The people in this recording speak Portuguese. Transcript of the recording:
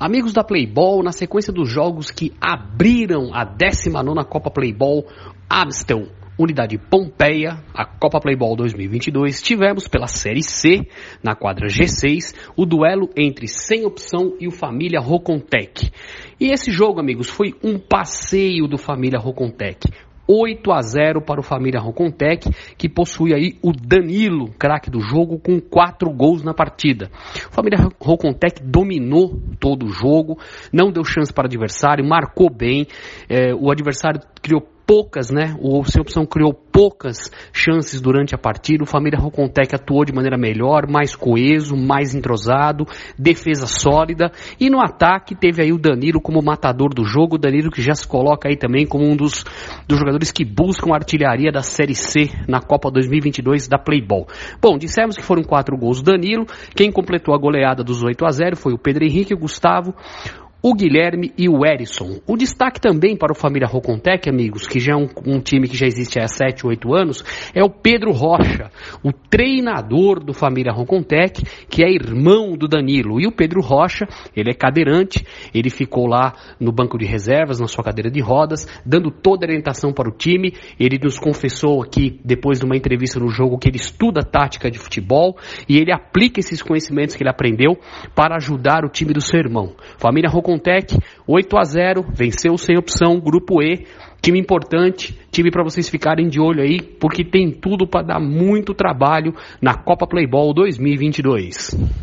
Amigos da Playball, na sequência dos jogos que abriram a 19 Copa Playball, Amstel, Unidade Pompeia, a Copa Playball 2022, tivemos pela Série C, na quadra G6, o duelo entre Sem Opção e o Família Rocontec. E esse jogo, amigos, foi um passeio do Família Rocontec. 8 a 0 para o Família Rocontec, que possui aí o Danilo, craque do jogo, com 4 gols na partida. O Família Rocontec dominou todo o jogo, não deu chance para o adversário, marcou bem, é, o adversário criou poucas, né? O Sem Opção criou poucas chances durante a partida. O Família Rocontec atuou de maneira melhor, mais coeso, mais entrosado, defesa sólida. E no ataque teve aí o Danilo como matador do jogo. O Danilo que já se coloca aí também como um dos, dos jogadores que buscam a artilharia da Série C na Copa 2022 da Playball. Bom, dissemos que foram quatro gols do Danilo. Quem completou a goleada dos 8 a 0 foi o Pedro Henrique, o Gustavo, o Guilherme e o Erisson. O destaque também para o Família Rocontec, amigos, que já é um, um, time que já existe há 7, 8 anos, é o Pedro Rocha, o treinador do Família Rocontec, que é irmão do Danilo. E o Pedro Rocha, ele é cadeirante, ele ficou lá no banco de reservas, na sua cadeira de rodas, dando toda a orientação para o time. Ele nos confessou aqui, depois de uma entrevista no jogo, que ele estuda tática de futebol e ele aplica esses conhecimentos que ele aprendeu para ajudar o time do seu irmão. Família Rocontec Contec, 8 a 0 venceu sem opção, grupo E, time importante, time para vocês ficarem de olho aí, porque tem tudo para dar muito trabalho na Copa Playball 2022.